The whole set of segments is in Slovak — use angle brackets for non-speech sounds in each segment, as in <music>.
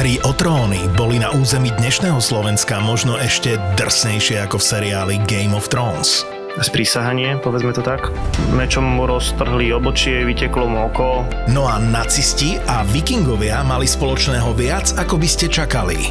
Hry o tróny boli na území dnešného Slovenska možno ešte drsnejšie ako v seriáli Game of Thrones sprísahanie, povedzme to tak. Mečom mu roztrhli obočie, vyteklo mu oko. No a nacisti a vikingovia mali spoločného viac, ako by ste čakali.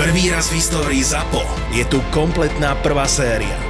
Prvý raz v histórii ZAPO je tu kompletná prvá séria.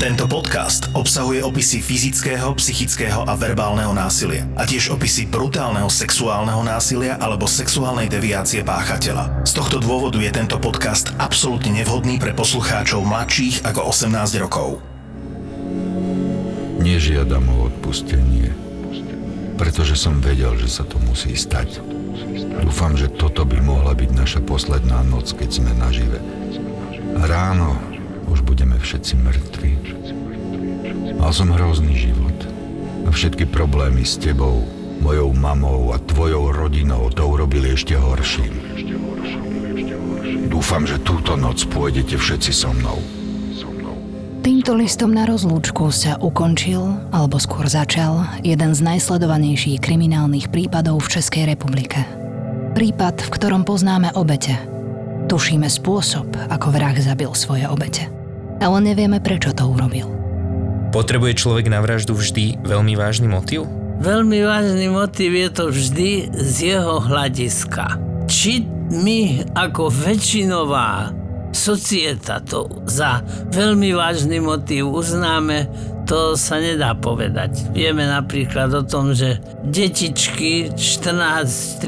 Tento podcast obsahuje opisy fyzického, psychického a verbálneho násilia a tiež opisy brutálneho sexuálneho násilia alebo sexuálnej deviácie páchateľa. Z tohto dôvodu je tento podcast absolútne nevhodný pre poslucháčov mladších ako 18 rokov. Nežiadam o odpustenie, pretože som vedel, že sa to musí stať. Dúfam, že toto by mohla byť naša posledná noc, keď sme nažive. Ráno už budeme všetci mŕtvi. Mal som hrozný život. A všetky problémy s tebou, mojou mamou a tvojou rodinou to urobili ešte horším. Dúfam, že túto noc pôjdete všetci so mnou. Týmto listom na rozlúčku sa ukončil, alebo skôr začal, jeden z najsledovanejších kriminálnych prípadov v Českej republike. Prípad, v ktorom poznáme obete. Tušíme spôsob, ako vrah zabil svoje obete. Ale nevieme, prečo to urobil. Potrebuje človek na vraždu vždy veľmi vážny motiv? Veľmi vážny motiv je to vždy z jeho hľadiska. Či my ako väčšinová societa to za veľmi vážny motiv uznáme, to sa nedá povedať. Vieme napríklad o tom, že detičky 14-13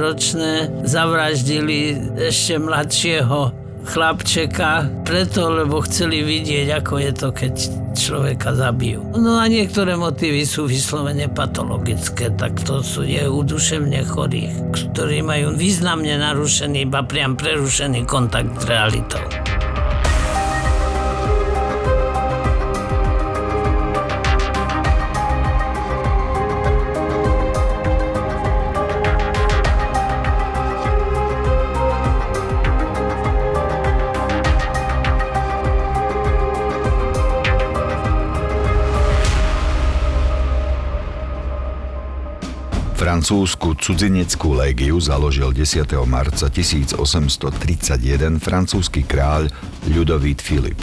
ročné zavraždili ešte mladšieho chlapčeka preto, lebo chceli vidieť, ako je to, keď človeka zabijú. No a niektoré motívy sú vyslovene patologické, tak to sú je u duševne chorých, ktorí majú významne narušený, iba priam prerušený kontakt s realitou. Francúzsku cudzineckú légiu založil 10. marca 1831 francúzsky kráľ Ľudovít Filip.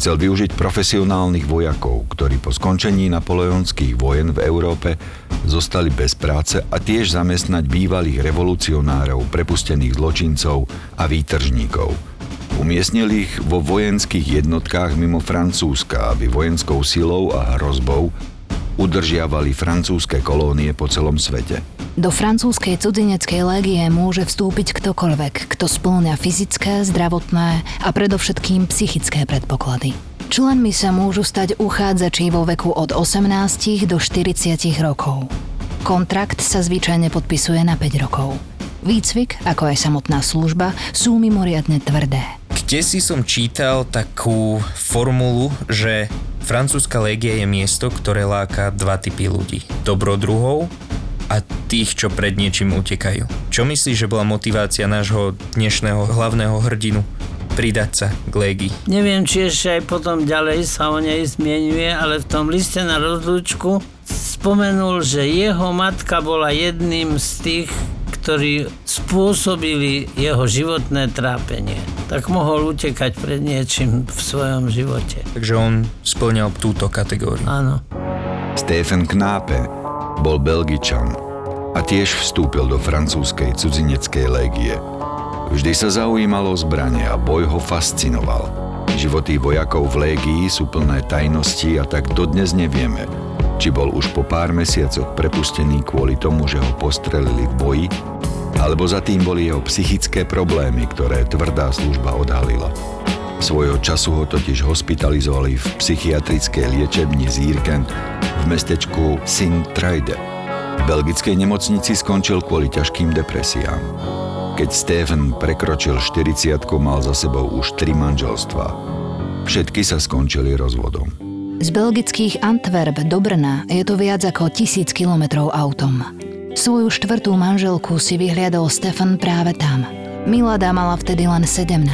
Chcel využiť profesionálnych vojakov, ktorí po skončení napoleonských vojen v Európe zostali bez práce a tiež zamestnať bývalých revolucionárov, prepustených zločincov a výtržníkov. Umiestnil ich vo vojenských jednotkách mimo Francúzska, aby vojenskou silou a hrozbou udržiavali francúzske kolónie po celom svete. Do francúzskej cudzineckej légie môže vstúpiť ktokoľvek, kto splňa fyzické, zdravotné a predovšetkým psychické predpoklady. Členmi sa môžu stať uchádzači vo veku od 18 do 40 rokov. Kontrakt sa zvyčajne podpisuje na 5 rokov. Výcvik, ako aj samotná služba, sú mimoriadne tvrdé. Kde si som čítal takú formulu, že Francúzska légia je miesto, ktoré láka dva typy ľudí. Dobrodruhov a tých, čo pred niečím utekajú. Čo myslíš, že bola motivácia nášho dnešného hlavného hrdinu? pridať sa k légii. Neviem, či ešte aj potom ďalej sa o nej zmienuje, ale v tom liste na rozlúčku spomenul, že jeho matka bola jedným z tých, ktorí spôsobili jeho životné trápenie. Tak mohol utekať pred niečím v svojom živote. Takže on splňal túto kategóriu. Áno. Stephen Knape bol Belgičan a tiež vstúpil do francúzskej cudzineckej légie. Vždy sa zaujímalo o zbranie a boj ho fascinoval. Životy vojakov v légii sú plné tajnosti a tak dodnes nevieme, či bol už po pár mesiacoch prepustený kvôli tomu, že ho postrelili v boji, alebo za tým boli jeho psychické problémy, ktoré tvrdá služba odhalila. Svojho času ho totiž hospitalizovali v psychiatrickej liečebni Zírken v mestečku Sint-Truide. V belgickej nemocnici skončil kvôli ťažkým depresiám. Keď Stephen prekročil 40 mal za sebou už tri manželstva. Všetky sa skončili rozvodom. Z belgických Antwerp do Brna je to viac ako tisíc kilometrov autom. Svoju štvrtú manželku si vyhliadol Stefan práve tam. Milada mala vtedy len 17,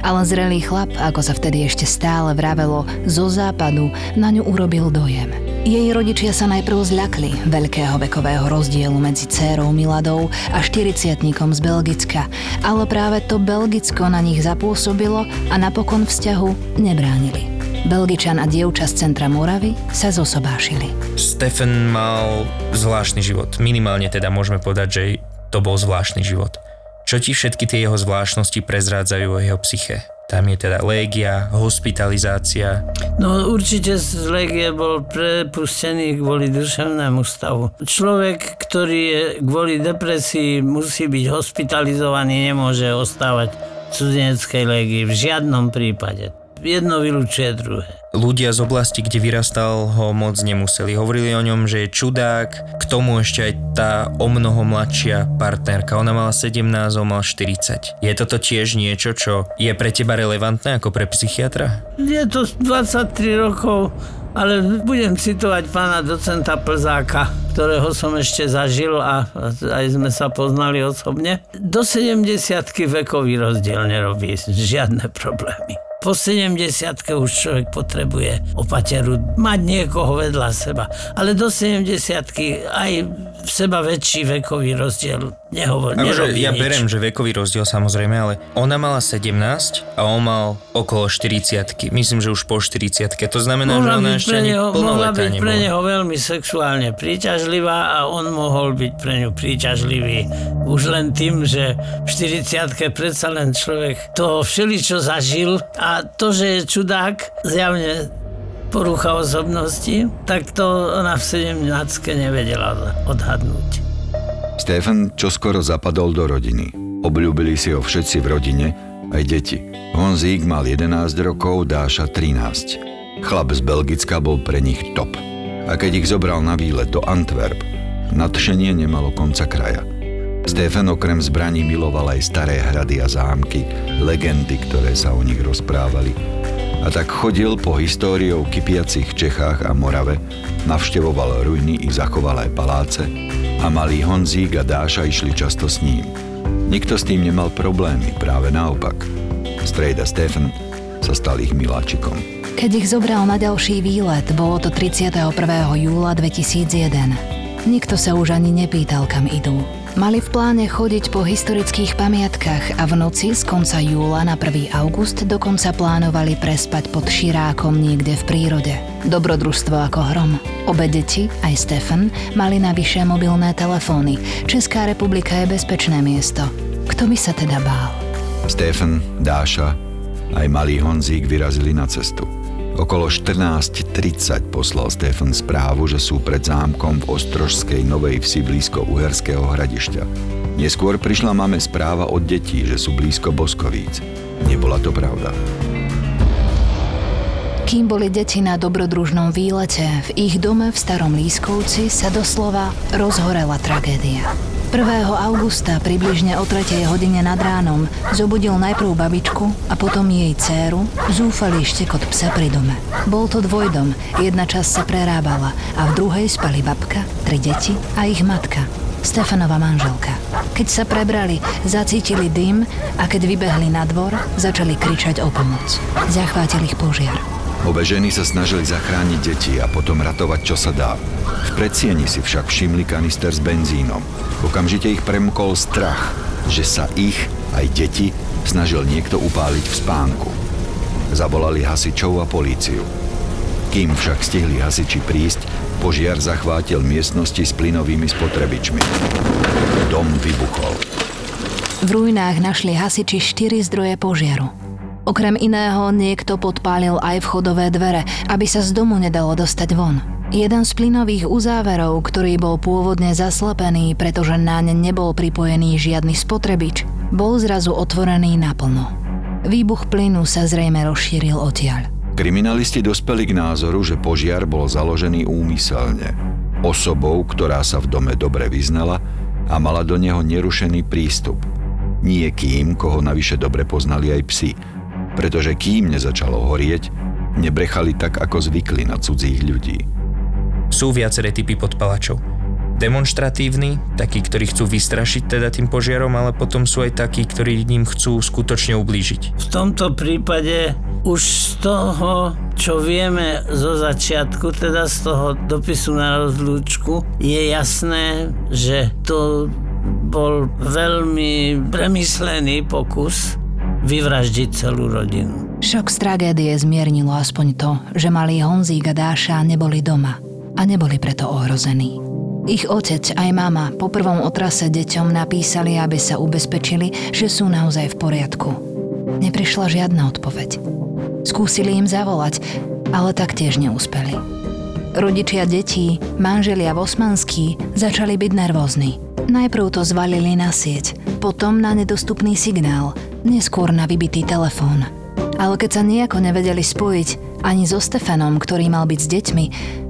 ale zrelý chlap, ako sa vtedy ešte stále vravelo, zo západu na ňu urobil dojem. Jej rodičia sa najprv zľakli veľkého vekového rozdielu medzi dcérou Miladou a 40 z Belgicka, ale práve to Belgicko na nich zapôsobilo a napokon vzťahu nebránili. Belgičan a dievča z centra Moravy sa zosobášili. Stefan mal zvláštny život. Minimálne teda môžeme povedať, že to bol zvláštny život. Čo ti všetky tie jeho zvláštnosti prezrádzajú o jeho psyche? Tam je teda légia, hospitalizácia. No určite z légie bol prepustený kvôli duševnému stavu. Človek, ktorý je kvôli depresii musí byť hospitalizovaný, nemôže ostávať v cudzineckej légii v žiadnom prípade jedno vylúčuje druhé. Ľudia z oblasti, kde vyrastal, ho moc nemuseli. Hovorili o ňom, že je čudák, k tomu ešte aj tá o mnoho mladšia partnerka. Ona mala 17, on mal 40. Je toto tiež niečo, čo je pre teba relevantné ako pre psychiatra? Je to 23 rokov, ale budem citovať pána docenta Plzáka, ktorého som ešte zažil a aj sme sa poznali osobne. Do 70 vekový rozdiel nerobí žiadne problémy. Po 70 už človek potrebuje opateru mať niekoho vedľa seba. Ale do 70 aj v seba väčší vekový rozdiel nehovor, akože ja nič. berem, že vekový rozdiel samozrejme, ale ona mala 17 a on mal okolo 40 Myslím, že už po 40 To znamená, mohla že ona ešte ani neho, Mohla byť nebola. pre neho veľmi sexuálne príťažlivá a on mohol byť pre ňu príťažlivý už len tým, že v 40 predsa len človek toho všeličo zažil a to, že je čudák, zjavne porucha osobnosti, tak to ona v 17 nevedela odhadnúť. Stefan čoskoro zapadol do rodiny. Obľúbili si ho všetci v rodine, aj deti. Honzík mal 11 rokov, Dáša 13. Chlap z Belgicka bol pre nich top. A keď ich zobral na výlet do Antwerp, nadšenie nemalo konca kraja. Stefan okrem zbraní miloval aj staré hrady a zámky, legendy, ktoré sa o nich rozprávali a tak chodil po históriou kypiacich Čechách a Morave, navštevoval ruiny i zachoval aj paláce a malý Honzík a Dáša išli často s ním. Nikto s tým nemal problémy, práve naopak. Strejda Stefan sa stal ich miláčikom. Keď ich zobral na ďalší výlet, bolo to 31. júla 2001. Nikto sa už ani nepýtal, kam idú. Mali v pláne chodiť po historických pamiatkách a v noci z konca júla na 1. august dokonca plánovali prespať pod širákom niekde v prírode. Dobrodružstvo ako hrom. Obe deti, aj Stefan, mali navyše mobilné telefóny. Česká republika je bezpečné miesto. Kto by sa teda bál? Stefan, Dáša, aj malý Honzík vyrazili na cestu. Okolo 14.30 poslal Stefan správu, že sú pred zámkom v Ostrožskej Novej Vsi blízko Uherského hradišťa. Neskôr prišla mame správa od detí, že sú blízko Boskovíc. Nebola to pravda. Kým boli deti na dobrodružnom výlete, v ich dome v Starom Lískovci sa doslova rozhorela tragédia. 1. augusta približne o 3. hodine nad ránom zobudil najprv babičku a potom jej dceru zúfalý štekot psa pri dome. Bol to dvojdom, jedna časť sa prerábala a v druhej spali babka, tri deti a ich matka, Stefanova manželka. Keď sa prebrali, zacítili dym a keď vybehli na dvor, začali kričať o pomoc. Zachvátil ich požiar. Obe ženy sa snažili zachrániť deti a potom ratovať, čo sa dá. V predsieni si však všimli kanister s benzínom. Okamžite ich premkol strach, že sa ich, aj deti, snažil niekto upáliť v spánku. Zavolali hasičov a políciu. Kým však stihli hasiči prísť, požiar zachvátil miestnosti s plynovými spotrebičmi. Dom vybuchol. V ruinách našli hasiči štyri zdroje požiaru. Okrem iného niekto podpálil aj vchodové dvere, aby sa z domu nedalo dostať von. Jeden z plynových uzáverov, ktorý bol pôvodne zaslepený, pretože na ne nebol pripojený žiadny spotrebič, bol zrazu otvorený naplno. Výbuch plynu sa zrejme rozšíril odtiaľ. Kriminalisti dospeli k názoru, že požiar bol založený úmyselne. Osobou, ktorá sa v dome dobre vyznala a mala do neho nerušený prístup. Niekým, koho navyše dobre poznali aj psi – pretože kým nezačalo horieť, nebrechali tak, ako zvykli na cudzích ľudí. Sú viaceré typy podpalačov. Demonstratívni, takí, ktorí chcú vystrašiť teda tým požiarom, ale potom sú aj takí, ktorí ním chcú skutočne ublížiť. V tomto prípade už z toho, čo vieme zo začiatku, teda z toho dopisu na rozlúčku, je jasné, že to bol veľmi premyslený pokus vyvraždiť celú rodinu. Šok z tragédie zmiernilo aspoň to, že malí Honzík a Dáša neboli doma a neboli preto ohrození. Ich otec aj mama po prvom otrase deťom napísali, aby sa ubezpečili, že sú naozaj v poriadku. Neprišla žiadna odpoveď. Skúsili im zavolať, ale taktiež neúspeli. Rodičia detí, manželia Vosmanský začali byť nervózni. Najprv to zvalili na sieť, potom na nedostupný signál – neskôr na vybitý telefón. Ale keď sa nejako nevedeli spojiť ani so Stefanom, ktorý mal byť s deťmi,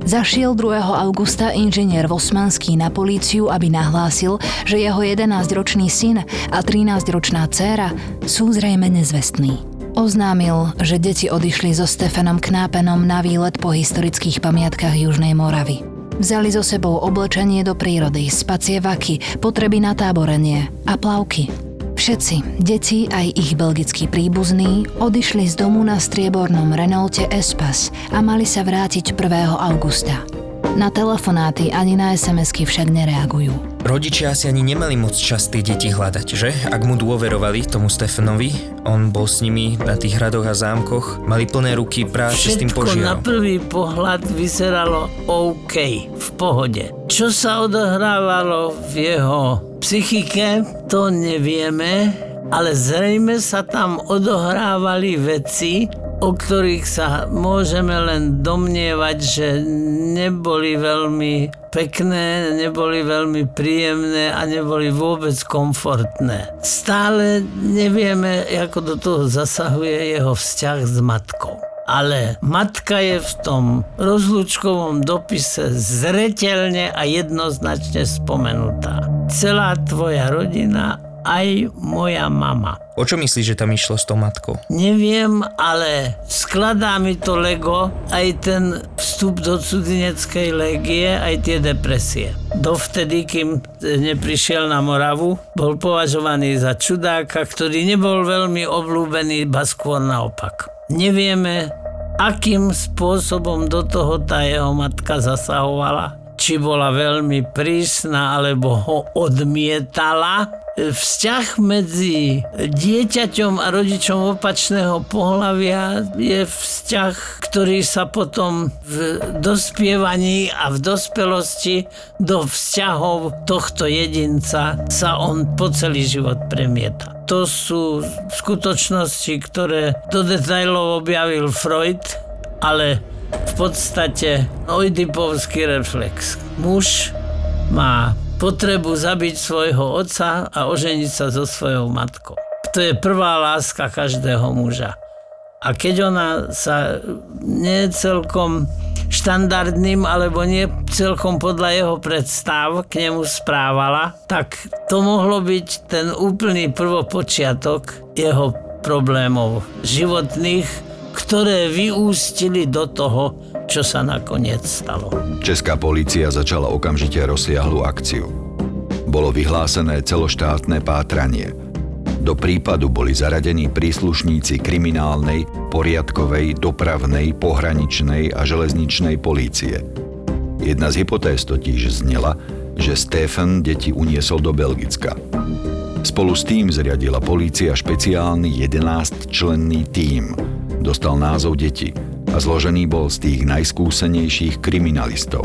zašiel 2. augusta inžinier Vosmanský na políciu, aby nahlásil, že jeho 11-ročný syn a 13-ročná dcéra sú zrejme nezvestní. Oznámil, že deti odišli so Stefanom Knápenom na výlet po historických pamiatkách Južnej Moravy. Vzali so sebou oblečenie do prírody, spacie vaky, potreby na táborenie a plavky. Všetci, deti aj ich belgickí príbuzní, odišli z domu na striebornom Renaulte Espas a mali sa vrátiť 1. augusta. Na telefonáty ani na SMS-ky však nereagujú. Rodičia asi ani nemali moc čas tie deti hľadať, že? Ak mu dôverovali tomu Stefanovi, on bol s nimi na tých hradoch a zámkoch, mali plné ruky práce s tým požiarom. na prvý pohľad vyzeralo OK, v pohode. Čo sa odohrávalo v jeho psychike, to nevieme, ale zrejme sa tam odohrávali veci, o ktorých sa môžeme len domnievať, že neboli veľmi pekné, neboli veľmi príjemné a neboli vôbec komfortné. Stále nevieme, ako do toho zasahuje jeho vzťah s matkou. Ale matka je v tom rozlúčkovom dopise zretelne a jednoznačne spomenutá. Celá tvoja rodina aj moja mama. O čo myslíš, že tam išlo s tou matkou? Neviem, ale skladá mi to Lego aj ten vstup do cudzineckej legie, aj tie depresie. Dovtedy, kým neprišiel na Moravu, bol považovaný za čudáka, ktorý nebol veľmi obľúbený, ba skôr naopak. Nevieme, akým spôsobom do toho tá jeho matka zasahovala, či bola veľmi prísna, alebo ho odmietala, Vzťah medzi dieťaťom a rodičom opačného pohľavia je vzťah, ktorý sa potom v dospievaní a v dospelosti do vzťahov tohto jedinca sa on po celý život premieta. To sú skutočnosti, ktoré do detajlov objavil Freud, ale v podstate oidipovský reflex. Muž má potrebu zabiť svojho otca a oženiť sa so svojou matkou. To je prvá láska každého muža. A keď ona sa necelkom štandardným alebo nie celkom podľa jeho predstav k nemu správala, tak to mohlo byť ten úplný prvopočiatok jeho problémov životných, ktoré vyústili do toho, čo sa nakoniec stalo. Česká polícia začala okamžite rozsiahlu akciu. Bolo vyhlásené celoštátne pátranie – do prípadu boli zaradení príslušníci kriminálnej, poriadkovej, dopravnej, pohraničnej a železničnej polície. Jedna z hypotéz totiž znela, že Stefan deti uniesol do Belgicka. Spolu s tým zriadila polícia špeciálny 11-členný tím. Dostal názov Deti a zložený bol z tých najskúsenejších kriminalistov.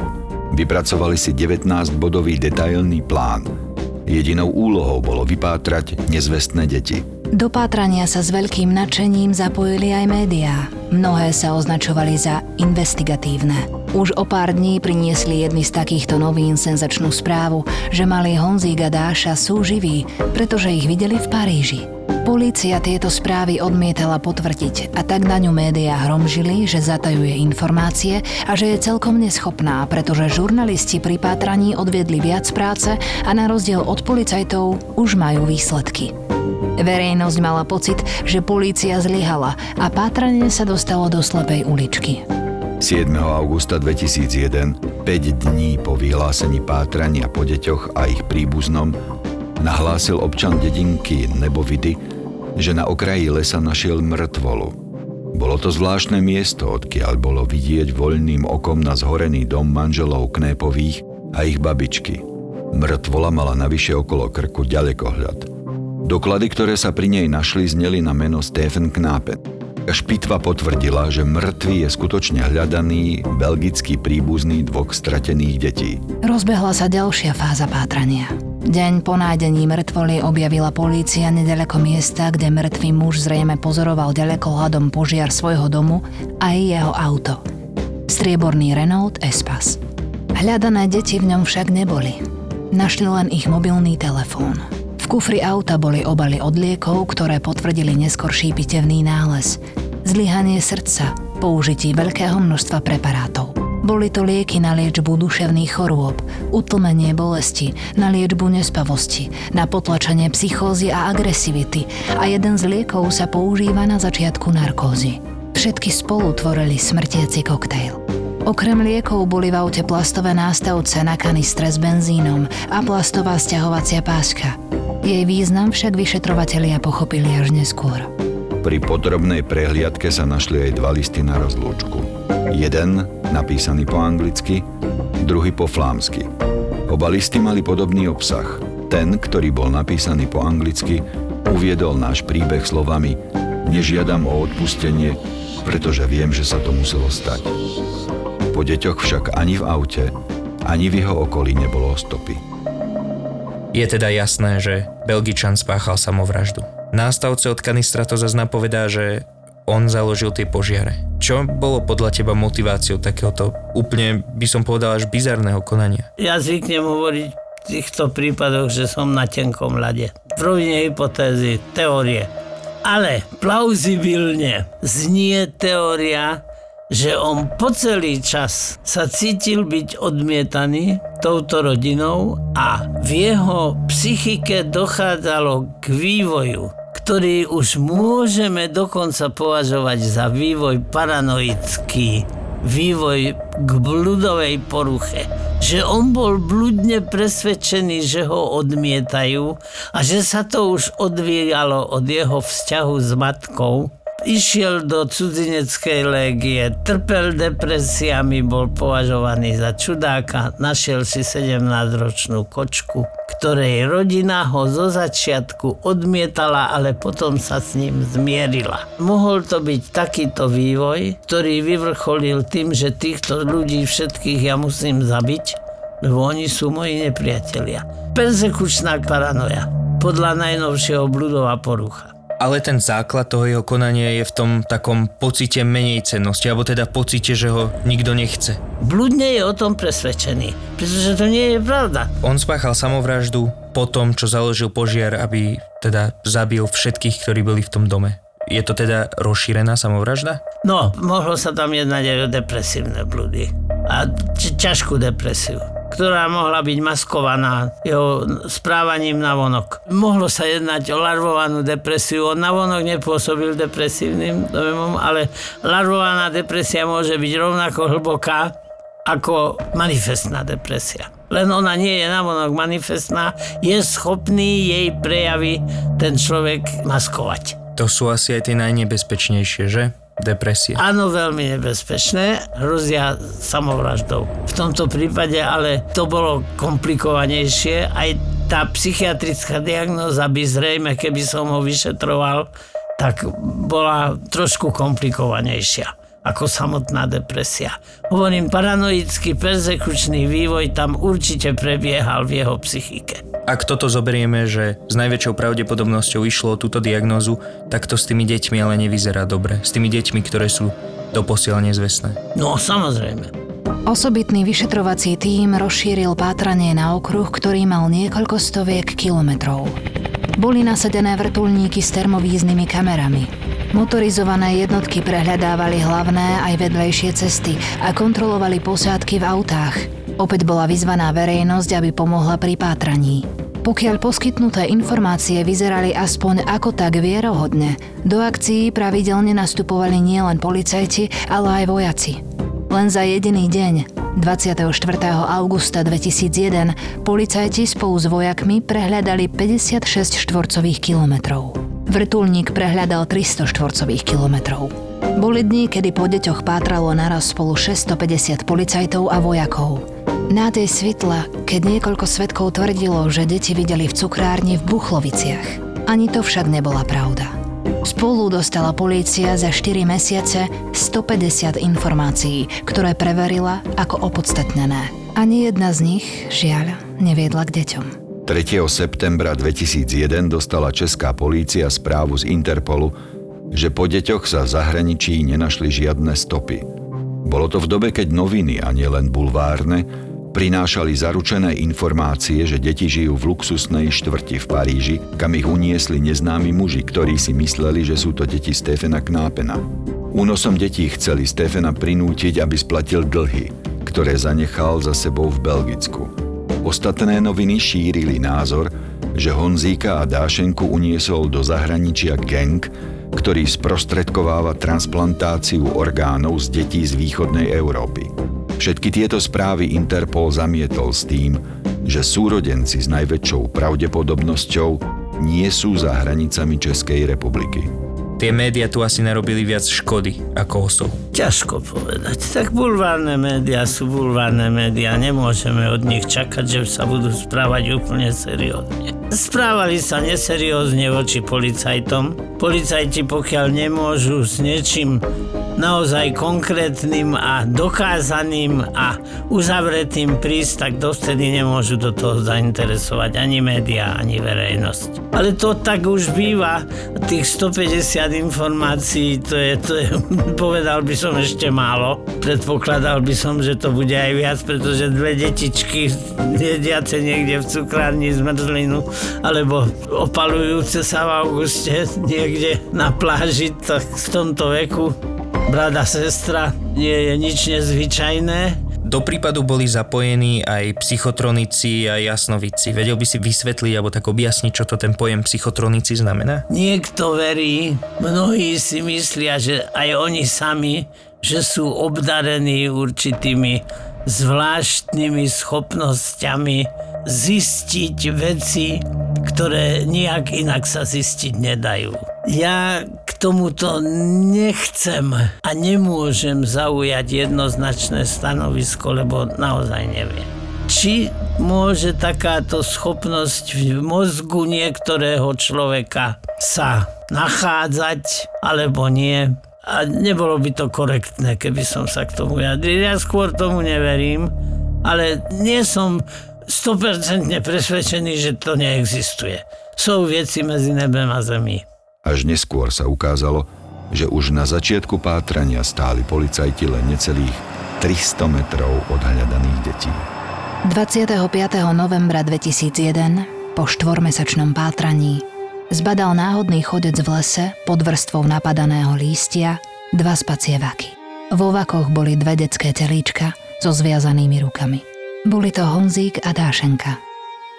Vypracovali si 19-bodový detailný plán – Jedinou úlohou bolo vypátrať nezvestné deti. Do pátrania sa s veľkým nadšením zapojili aj médiá. Mnohé sa označovali za investigatívne. Už o pár dní priniesli jedny z takýchto novín senzačnú správu, že malý Honzík a Dáša sú živí, pretože ich videli v Paríži. Polícia tieto správy odmietala potvrdiť a tak na ňu médiá hromžili, že zatajuje informácie a že je celkom neschopná, pretože žurnalisti pri pátraní odviedli viac práce a na rozdiel od policajtov už majú výsledky. Verejnosť mala pocit, že polícia zlyhala a pátranie sa dostalo do slepej uličky. 7. augusta 2001, 5 dní po vyhlásení pátrania po deťoch a ich príbuznom, nahlásil občan dedinky Nebovidy, že na okraji lesa našiel mŕtvolu. Bolo to zvláštne miesto, odkiaľ bolo vidieť voľným okom na zhorený dom manželov Knépových a ich babičky. Mŕtvola mala navyše okolo krku ďalekohľad. Doklady, ktoré sa pri nej našli, zneli na meno Stephen Knapen. Špitva potvrdila, že mŕtvy je skutočne hľadaný belgický príbuzný dvoch stratených detí. Rozbehla sa ďalšia fáza pátrania. Deň po nájdení mŕtvoly objavila polícia nedaleko miesta, kde mŕtvý muž zrejme pozoroval ďaleko hľadom požiar svojho domu a aj jeho auto. Strieborný Renault Espas. Hľadané deti v ňom však neboli. Našli len ich mobilný telefón. Kufri auta boli obaly od liekov, ktoré potvrdili neskorší pitevný nález. Zlyhanie srdca, použití veľkého množstva preparátov. Boli to lieky na liečbu duševných chorôb, utlmenie bolesti, na liečbu nespavosti, na potlačenie psychózy a agresivity a jeden z liekov sa používa na začiatku narkózy. Všetky spolu tvorili smrtiaci koktejl. Okrem liekov boli v aute plastové nástavce na kanistre s benzínom a plastová stiahovacia páska. Jej význam však vyšetrovatelia pochopili až neskôr. Pri podrobnej prehliadke sa našli aj dva listy na rozlúčku. Jeden napísaný po anglicky, druhý po flámsky. Oba listy mali podobný obsah. Ten, ktorý bol napísaný po anglicky, uviedol náš príbeh slovami Nežiadam o odpustenie, pretože viem, že sa to muselo stať. Po deťoch však ani v aute, ani v jeho okolí nebolo stopy. Je teda jasné, že Belgičan spáchal samovraždu. Nástavce od kanistra to zase napovedá, že on založil tie požiare. Čo bolo podľa teba motiváciou takéhoto úplne, by som povedal, až bizarného konania? Ja zvyknem hovoriť v týchto prípadoch, že som na tenkom ľade. V rovine hypotézy, teórie. Ale plauzibilne znie teória, že on po celý čas sa cítil byť odmietaný touto rodinou a v jeho psychike dochádzalo k vývoju ktorý už môžeme dokonca považovať za vývoj paranoický, vývoj k bludovej poruche. Že on bol bludne presvedčený, že ho odmietajú a že sa to už odvíjalo od jeho vzťahu s matkou išiel do cudzineckej légie, trpel depresiami, bol považovaný za čudáka, našiel si 17-ročnú kočku, ktorej rodina ho zo začiatku odmietala, ale potom sa s ním zmierila. Mohol to byť takýto vývoj, ktorý vyvrcholil tým, že týchto ľudí všetkých ja musím zabiť, lebo oni sú moji nepriatelia. Persekučná paranoja podľa najnovšieho bludová porucha ale ten základ toho jeho konania je v tom takom pocite menej cennosti, alebo teda pocite, že ho nikto nechce. Bludne je o tom presvedčený, pretože to nie je pravda. On spáchal samovraždu po tom, čo založil požiar, aby teda zabil všetkých, ktorí boli v tom dome. Je to teda rozšírená samovražda? No, mohlo sa tam jednať aj o depresívne blúdy. a ťažkú depresiu ktorá mohla byť maskovaná jeho správaním na vonok. Mohlo sa jednať o larvovanú depresiu. On na vonok nepôsobil depresívnym dojmom, ale larvovaná depresia môže byť rovnako hlboká ako manifestná depresia. Len ona nie je navonok manifestná, je schopný jej prejavy ten človek maskovať. To sú asi aj tie najnebezpečnejšie, že? Depresie. Áno, veľmi nebezpečné, hrozia samovraždou. V tomto prípade ale to bolo komplikovanejšie, aj tá psychiatrická diagnóza by zrejme, keby som ho vyšetroval, tak bola trošku komplikovanejšia ako samotná depresia. Hovorím, paranoický persekučný vývoj tam určite prebiehal v jeho psychike. Ak toto zoberieme, že s najväčšou pravdepodobnosťou išlo o túto diagnózu, tak to s tými deťmi ale nevyzerá dobre. S tými deťmi, ktoré sú doposiaľ nezvestné. No, samozrejme. Osobitný vyšetrovací tím rozšíril pátranie na okruh, ktorý mal niekoľko stoviek kilometrov. Boli nasadené vrtulníky s termovíznymi kamerami. Motorizované jednotky prehľadávali hlavné aj vedlejšie cesty a kontrolovali posádky v autách. Opäť bola vyzvaná verejnosť, aby pomohla pri pátraní. Pokiaľ poskytnuté informácie vyzerali aspoň ako tak vierohodne, do akcií pravidelne nastupovali nielen policajti, ale aj vojaci. Len za jediný deň, 24. augusta 2001, policajti spolu s vojakmi prehľadali 56 štvorcových kilometrov. Vrtulník prehľadal 300 štvorcových kilometrov. Boli dni, kedy po deťoch pátralo naraz spolu 650 policajtov a vojakov. Na tej svitla, keď niekoľko svetkov tvrdilo, že deti videli v cukrárni v Buchloviciach. Ani to však nebola pravda. Spolu dostala polícia za 4 mesiace 150 informácií, ktoré preverila ako opodstatnené. Ani jedna z nich, žiaľ, neviedla k deťom. 3. septembra 2001 dostala česká polícia správu z Interpolu, že po deťoch sa v zahraničí nenašli žiadne stopy. Bolo to v dobe, keď noviny, a nielen bulvárne, prinášali zaručené informácie, že deti žijú v luxusnej štvrti v Paríži, kam ich uniesli neznámi muži, ktorí si mysleli, že sú to deti Stefana Knápena. Únosom detí chceli Stefana prinútiť, aby splatil dlhy, ktoré zanechal za sebou v Belgicku. Ostatné noviny šírili názor, že Honzíka a Dášenku uniesol do zahraničia gang, ktorý sprostredkováva transplantáciu orgánov z detí z východnej Európy. Všetky tieto správy Interpol zamietol s tým, že súrodenci s najväčšou pravdepodobnosťou nie sú za hranicami Českej republiky. Tie médiá tu asi narobili viac škody ako osov. Ťažko povedať. Tak bulvárne médiá sú bulvárne médiá. Nemôžeme od nich čakať, že sa budú správať úplne seriózne. Správali sa neseriózne voči policajtom. Policajti pokiaľ nemôžu s niečím naozaj konkrétnym a dokázaným a uzavretým prísť, tak dovtedy nemôžu do toho zainteresovať ani médiá, ani verejnosť. Ale to tak už býva, tých 150 informácií, to je, to je, <laughs> povedal by som ešte málo. Predpokladal by som, že to bude aj viac, pretože dve detičky jediace niekde v cukrárni zmrzlinu alebo opalujúce sa v auguste niekde na pláži, tak v tomto veku brada, sestra, nie je nič nezvyčajné. Do prípadu boli zapojení aj psychotronici a jasnovici. Vedel by si vysvetliť alebo tak objasniť, čo to ten pojem psychotronici znamená? Niekto verí, mnohí si myslia, že aj oni sami, že sú obdarení určitými zvláštnymi schopnosťami zistiť veci, ktoré nejak inak sa zistiť nedajú. Ja tomuto nechcem a nemôžem zaujať jednoznačné stanovisko, lebo naozaj neviem. Či môže takáto schopnosť v mozgu niektorého človeka sa nachádzať, alebo nie. A nebolo by to korektné, keby som sa k tomu jadril. Ja skôr tomu neverím, ale nie som 100% presvedčený, že to neexistuje. Sú veci medzi nebem a zemí. Až neskôr sa ukázalo, že už na začiatku pátrania stáli policajti len necelých 300 metrov od hľadaných detí. 25. novembra 2001, po štvormesačnom pátraní, zbadal náhodný chodec v lese pod vrstvou napadaného lístia dva spacievaky. Vo vakoch boli dve detské telíčka so zviazanými rukami. Boli to Honzík a Dášenka.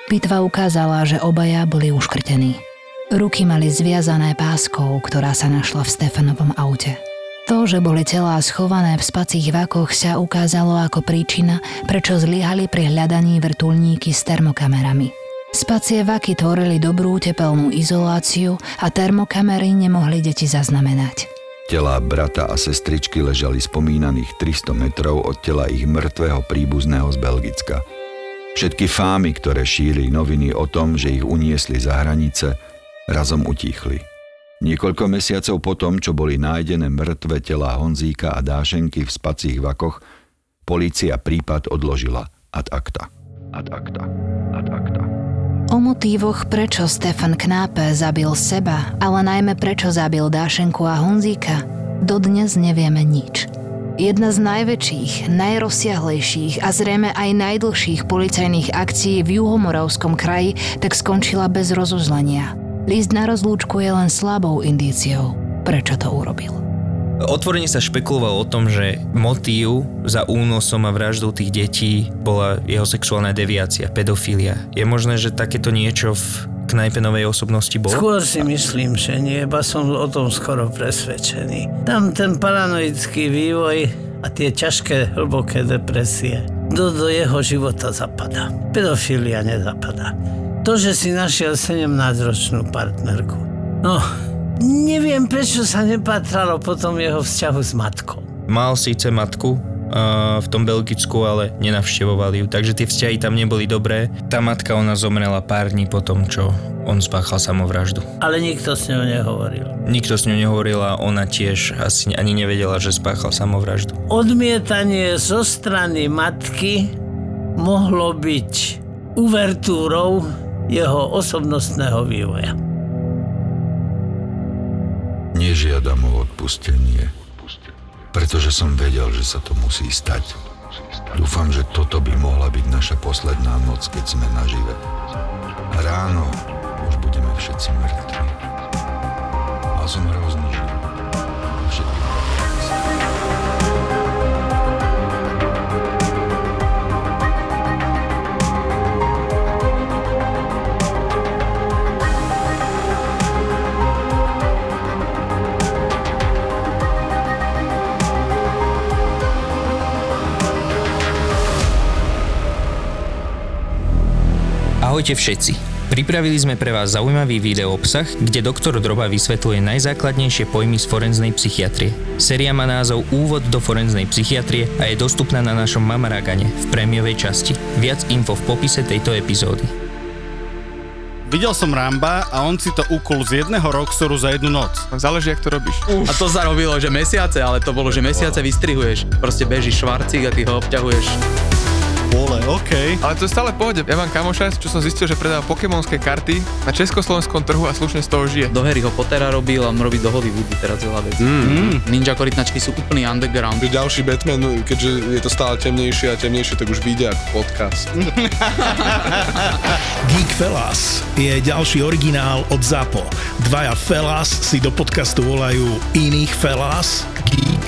Pitva ukázala, že obaja boli uškrtení. Ruky mali zviazané páskou, ktorá sa našla v Stefanovom aute. To, že boli telá schované v spacích vakoch, sa ukázalo ako príčina, prečo zlyhali pri hľadaní vrtulníky s termokamerami. Spacie vaky tvorili dobrú tepelnú izoláciu a termokamery nemohli deti zaznamenať. Telá brata a sestričky ležali spomínaných 300 metrov od tela ich mŕtvého príbuzného z Belgicka. Všetky fámy, ktoré šíri noviny o tom, že ich uniesli za hranice, razom utíchli. Niekoľko mesiacov potom, čo boli nájdené mŕtve tela Honzíka a Dášenky v spacích vakoch, polícia prípad odložila ad acta. Ad acta. Ad acta. O motívoch, prečo Stefan Knápe zabil seba, ale najmä prečo zabil Dášenku a Honzíka, dodnes nevieme nič. Jedna z najväčších, najrozsiahlejších a zrejme aj najdlhších policajných akcií v juhomoravskom kraji tak skončila bez rozuzlenia – List na rozlúčku je len slabou indíciou, prečo to urobil. Otvorene sa špekulovalo o tom, že motív za únosom a vraždou tých detí bola jeho sexuálna deviácia, pedofília. Je možné, že takéto niečo v knajpenovej osobnosti bolo? Skôr si myslím, že nie, iba som o tom skoro presvedčený. Tam ten paranoický vývoj a tie ťažké, hlboké depresie do, do jeho života zapadá. Pedofília nezapadá to, že si našiel 17-ročnú partnerku. No, neviem, prečo sa nepatralo potom jeho vzťahu s matkou. Mal síce matku, v tom Belgicku, ale nenavštevovali ju, takže tie vzťahy tam neboli dobré. Tá matka, ona zomrela pár dní po tom, čo on spáchal samovraždu. Ale nikto s ňou nehovoril. Nikto s ňou nehovoril a ona tiež asi ani nevedela, že spáchal samovraždu. Odmietanie zo strany matky mohlo byť uvertúrou jeho osobnostného vývoja. Nežiadam o odpustenie, pretože som vedel, že sa to musí stať. Dúfam, že toto by mohla byť naša posledná noc, keď sme nažive. Ráno už budeme všetci mŕtvi. Mal som hrozný život. Ahojte všetci. Pripravili sme pre vás zaujímavý video obsah, kde doktor Droba vysvetľuje najzákladnejšie pojmy z forenznej psychiatrie. Séria má názov Úvod do forenznej psychiatrie a je dostupná na našom Mamaragane v prémiovej časti. Viac info v popise tejto epizódy. Videl som Ramba a on si to ukul z jedného roxoru za jednu noc. Záleží, jak to robíš. Uf. A to sa robilo, že mesiace, ale to bolo, že mesiace vystrihuješ. Proste bežíš švarcík a ty ho obťahuješ vole, OK. Ale to je stále pohode. Ja mám kamoša, čo som zistil, že predáva pokémonské karty na československom trhu a slušne z toho žije. Do Harryho Pottera robil a robí do Hollywoodu teraz veľa vecí. Mm. mm. Ninja korytnačky sú úplný underground. Ďalší Batman, keďže je to stále temnejšie a temnejšie, tak už vyjde ako podcast. <laughs> Geek Fellas je ďalší originál od ZAPO. Dvaja Fellas si do podcastu volajú iných Fellas, Geeks